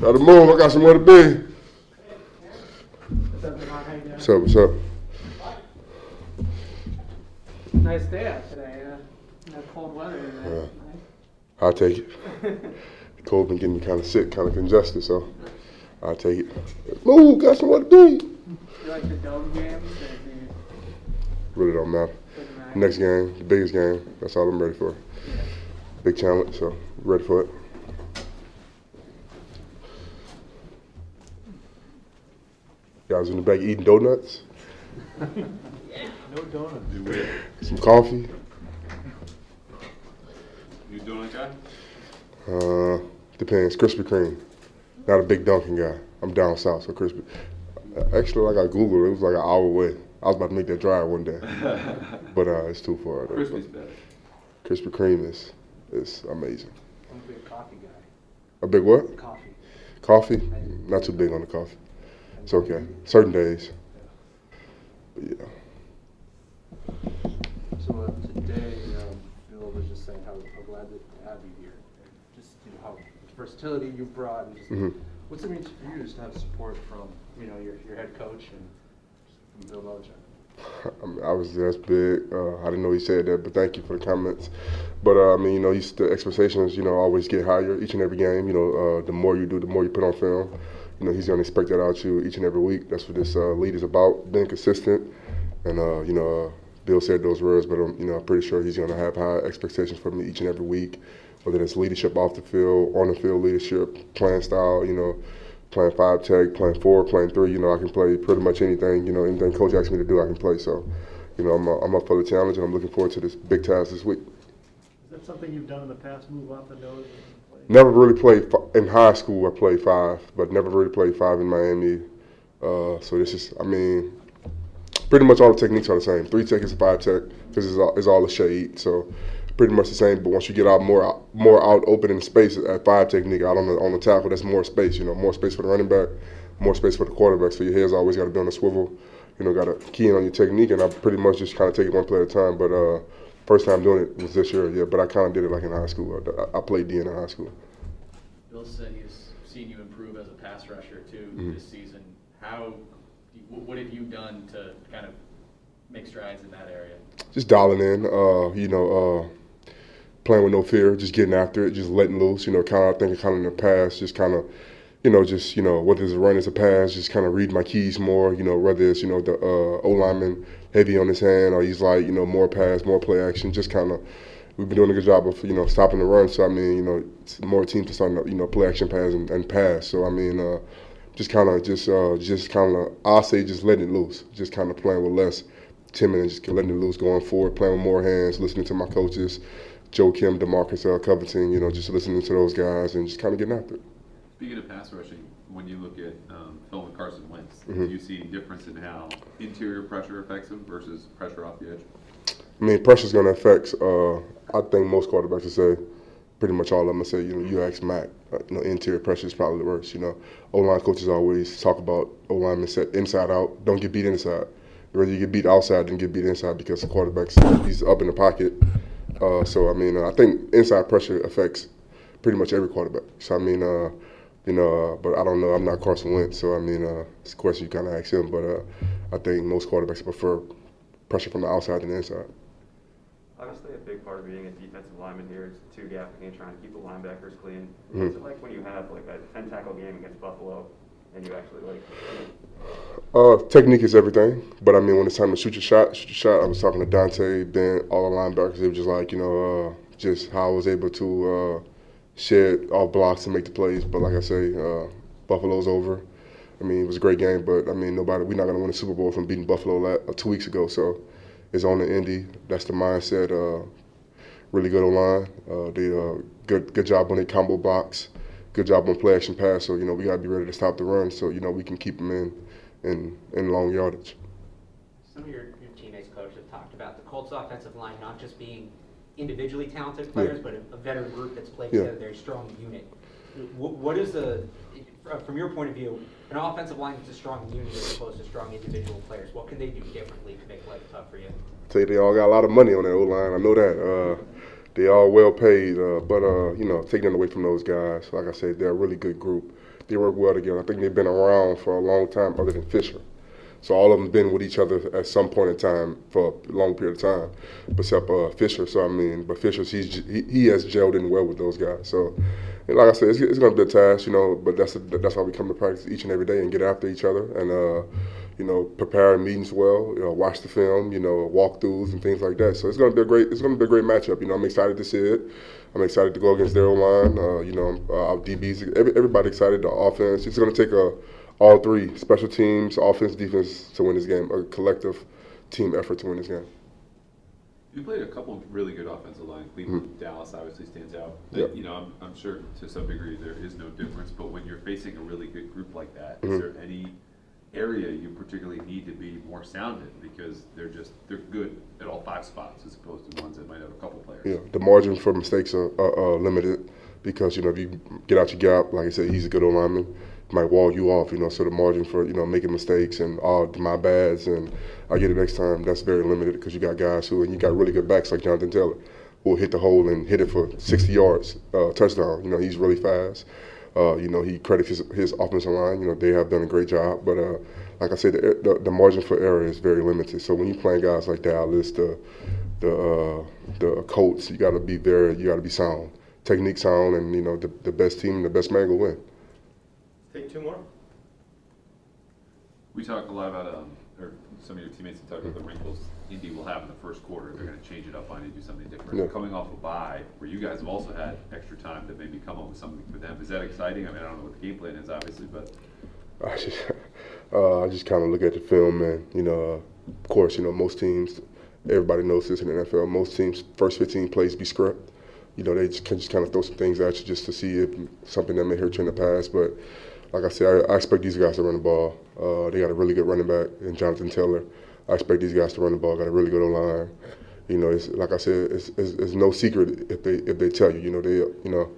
Gotta move. I got somewhere to be. What's up? What's up? Nice day out today. Uh, that cold weather. today. Yeah. I'll take it. Cold been getting kind of sick, kind of congested, so I'll take it. Move. Got somewhere to be. You like the dome games? Do Really don't matter? Next game, the biggest game. That's all I'm ready for. Yeah. Big challenge, so ready for it. Y'all was in the back eating donuts, No donuts. some coffee. You doing guy? Uh, depends. Krispy Kreme. Not a big Dunkin' guy. I'm down south, so Krispy. Actually, like I googled, it was like an hour away. I was about to make that drive one day, but uh, it's too far. though. Crispy's better. Krispy Kreme is is amazing. I'm a big coffee guy. A big what? Coffee. Coffee? Not too big on the coffee. It's okay. Certain days. But yeah. So uh, today, um, Bill was just saying how, how glad to have you here. Just you know, how versatility you brought, and just Mhm. what's it mean for you just to have support from you know your, your head coach and from Bill Belichick? I, mean, I was that's big. Uh, I didn't know he said that, but thank you for the comments. But uh, I mean, you know, the expectations, you know, always get higher each and every game. You know, uh, the more you do, the more you put on film. You know, he's gonna expect that out you each and every week. That's what this uh, lead is about, being consistent. And uh, you know, uh, Bill said those words, but I'm, you know, I'm pretty sure he's gonna have high expectations from me each and every week, whether it's leadership off the field, on the field leadership, playing style. You know, playing five tech, playing four, playing three. You know, I can play pretty much anything. You know, anything coach asks me to do, I can play. So, you know, I'm, I'm up for the challenge, and I'm looking forward to this big task this week. Is that something you've done in the past, move off the nose? Never really played in high school. I played five, but never really played five in Miami. Uh, so this is, I mean, pretty much all the techniques are the same. Three tech is five tech because it's all, it's all a shade. So pretty much the same. But once you get out more more out open in space at five technique out on the on the tackle, that's more space. You know, more space for the running back, more space for the quarterback. So your head's always got to be on the swivel. You know, got to key in on your technique, and I pretty much just kind of take it one play at a time. But uh, first time doing it was this year, yeah. But I kind of did it like in high school. I, I played D in high school. Said he's seen you improve as a pass rusher too Mhm. this season. How, what have you done to kind of make strides in that area? just dialing in, uh, you know, uh, playing with no fear, just getting after it, just letting loose, you know, kind of thinking kind of in the past, just kind of, you know, just, you know, whether it's a run, it's a pass, just kind of read my keys more, you know, whether it's, you know, the uh, O lineman heavy on his hand or he's like, you know, more pass, more play action, just kind of, we've been doing a good job of, you know, stopping the run. So, I mean, you know, more teams to start, you know, play action pass and, and pass. So, I mean, uh, just kind of, just, uh, just kind of, I'll say just letting it loose, just kind of playing with less timid and just letting it loose going forward, playing with more hands, listening to my coaches, Joe Kim, Demarcus uh, Covington, you know, just listening to those guys and just kind of getting after it. Speaking of pass rushing, when you look at um, film with Carson Wentz, Mhm. do you see a difference in how interior pressure affects him versus pressure off the edge? I mean, pressure's going to affect, uh, I think most quarterbacks would say, pretty much all of them would say, you know, you ask Mac, uh, you know, interior pressure is probably the worst, you know. O-line coaches always talk about O-linemen set inside out, don't get beat inside. Rather you get beat outside than get beat inside because the quarterback's, he's up in the pocket. Uh, so, I mean, uh, I think inside pressure affects pretty much every quarterback. So, I mean, uh, you know, but I don't know. I'm not Carson Wentz, so I mean, it's a question you kind of ask him. But I think most quarterbacks prefer pressure from the outside than the inside. Obviously, a big part of being a defensive lineman here is two gapping and trying to keep the linebackers clean. Mhm. What's it like when you have like a ten tackle game against Buffalo and you actually like? Uh, technique is everything, but I mean, when it's time to shoot your shot, shoot your shot. I was talking to Dont'a, Ben, all the linebackers. It was just like you know, uh, just how I was able to uh, shed off blocks and make the plays. But like I say, uh, Buffalo's over. I mean, it was a great game, but I mean, nobody. We're not going to win the Super Bowl from beating Buffalo la- uh, two weeks ago. So it's on the Indy. That's the mindset. Uh, really good line. Uh, they uh, good good job on the combo box. Good job on play action pass. So you know, we got to be ready to stop the run. So you know, we can keep them in in in long yardage. Some of your, your teammates, coach, have talked about the Colts offensive line not just being individually talented players, but a, a veteran group that's played Yeah. together, very strong unit. What, what is fr- from your point of view, an offensive line that's a strong unit as opposed to strong individual players? What can they do differently to make life tough for you? tell you they all got a lot of money on that O line. I know that. Uh, they all well paid, uh, but uh, you know, taking away from those guys, like I said, they're a really good group. They work well together. I think they've been around for a long time, other than Fisher. So all of them been with each other at some point in time for a long period of time, except uh, Fisher. So I mean, but Fisher's he's he, he has gelled in well with those guys. So, like I said, it's, it's going to be a task, you know. But that's that's why we come to practice each and every day and get after each other and uh, you know prepare meetings well, you know, watch the film, you know, walkthroughs and things like that. So it's going to be a great it's going to be a great matchup. You know, I'm excited to see it. I'm excited to go against their line. Uh, you know, uh, our DBs, every, everybody excited. The offense. It's going to take a all three special teams, offense, defense to win this game. A collective team effort to win this game. You played a couple of really good offensive line. Cleveland, Dallas obviously stands out. Mm-hmm. Yep. You know, I'm, I'm sure to some degree there is no difference, but when you're facing a really good group like that, is Mhm. there any area you particularly need to be more sound in because they're just they're good at all five spots as opposed to ones that might have a couple players. Yeah, the margin for mistakes are, are, are limited because you know if you get out your gap, like I said, he's a good lineman. Might wall you off, you know. So the margin for you know making mistakes and all my bads and I get it next time. That's very limited because you got guys who and you got really good backs like Jonathan Taylor, who will hit the hole and hit it for 60 yards, uh, touchdown. You know, he's really fast. Uh, you know, he credits his, his offensive line. You know, they have done a great job. But uh, like I said, the, the, the margin for error is very limited. So when you're playing guys like Dallas, the the uh, the Colts, you got to be there. you got to be sound, technique sound, and you know the, the best team, the best man will win. Take two more. We talk a lot about, um, or some of your teammates have talked about the wrinkles Indy will have in the first quarter. They're going to change it up on you, do something different. Yeah. Coming off a bye, where you guys have also had extra time to maybe come up with something for them. Is that exciting? I mean, I don't know what the game plan is, obviously, but I just, uh, I just kind of look at the film, and you know, uh, of course, you know, most teams, everybody knows this in the NFL. Most teams, first 15 plays be script. You know, they just can just kind of throw some things at you just to see if something that may hurt you in the past. But like I said, I, I expect these guys to run the ball. Uh, they got a really good running back in Jonathan Taylor. I expect these guys to run the ball. Got a really good O line. You know, it's like I said, it's, it's, it's no secret if they if they tell you. You know, they you know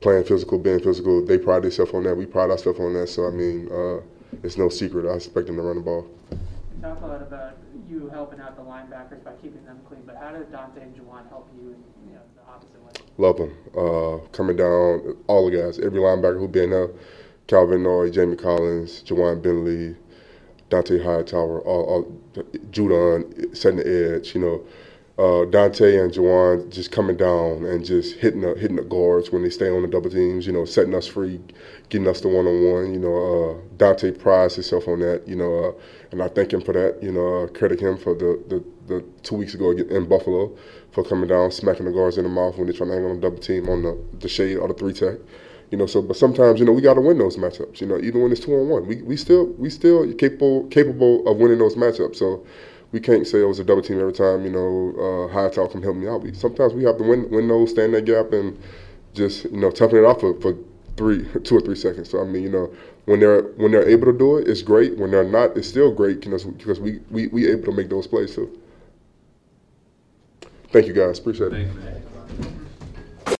playing physical, being physical. They pride themselves on that. We pride ourselves on that. So I mean, uh, it's no secret. I expect them to run the ball. You talk a lot about you helping out the linebackers by keeping them clean, but how did Dont'a and Ja'Whaun help you in you know, the opposite way? Love them. Uh, coming down, all the guys, every linebacker who been there, Kyle Van Noy, Jamie Collins, Ja'Whaun Bentley, Dont'a Hightower, all, all Judon setting the edge. You know, uh, Dont'a and Ja'Whaun just coming down and just hitting the hitting the guards when they stay on the double teams. You know, setting us free, getting us the one on one. You know, uh, Dont'a prides himself on that. You know, uh, and I thank him for that. You know, credit him for the, the the two weeks ago in Buffalo for coming down, smacking the guards in the mouth when they're trying to hang on a double team on the the shade or the three tech. You know, so but sometimes you know we got to win those matchups. You know, even when it's two on one, we we still we still capable capable of winning those matchups. So we can't say it was a double team every time. You know, uh, Hightower can help me out. We, sometimes we have to win win those, stand that gap, and just you know toughen it off for, for three two or three seconds. So I mean, you know, when they're when they're able to do it, it's great. When they're not, it's still great because because we we we able to make those plays too. Thank you guys, appreciate it.